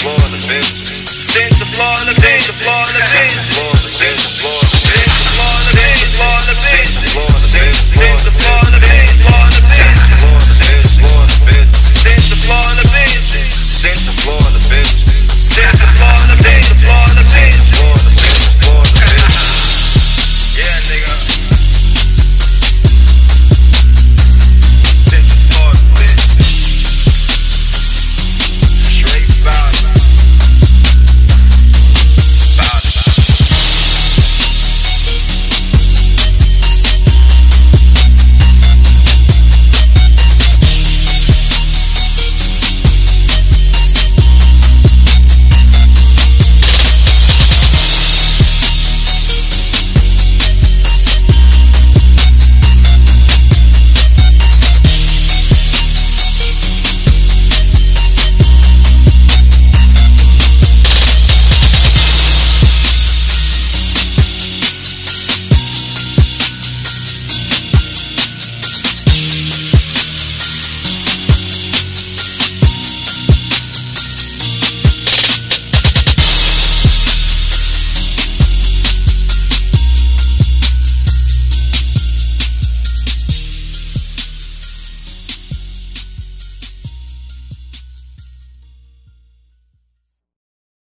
Florida, bitch. Since the Florida, bitch, the Florida, bitch.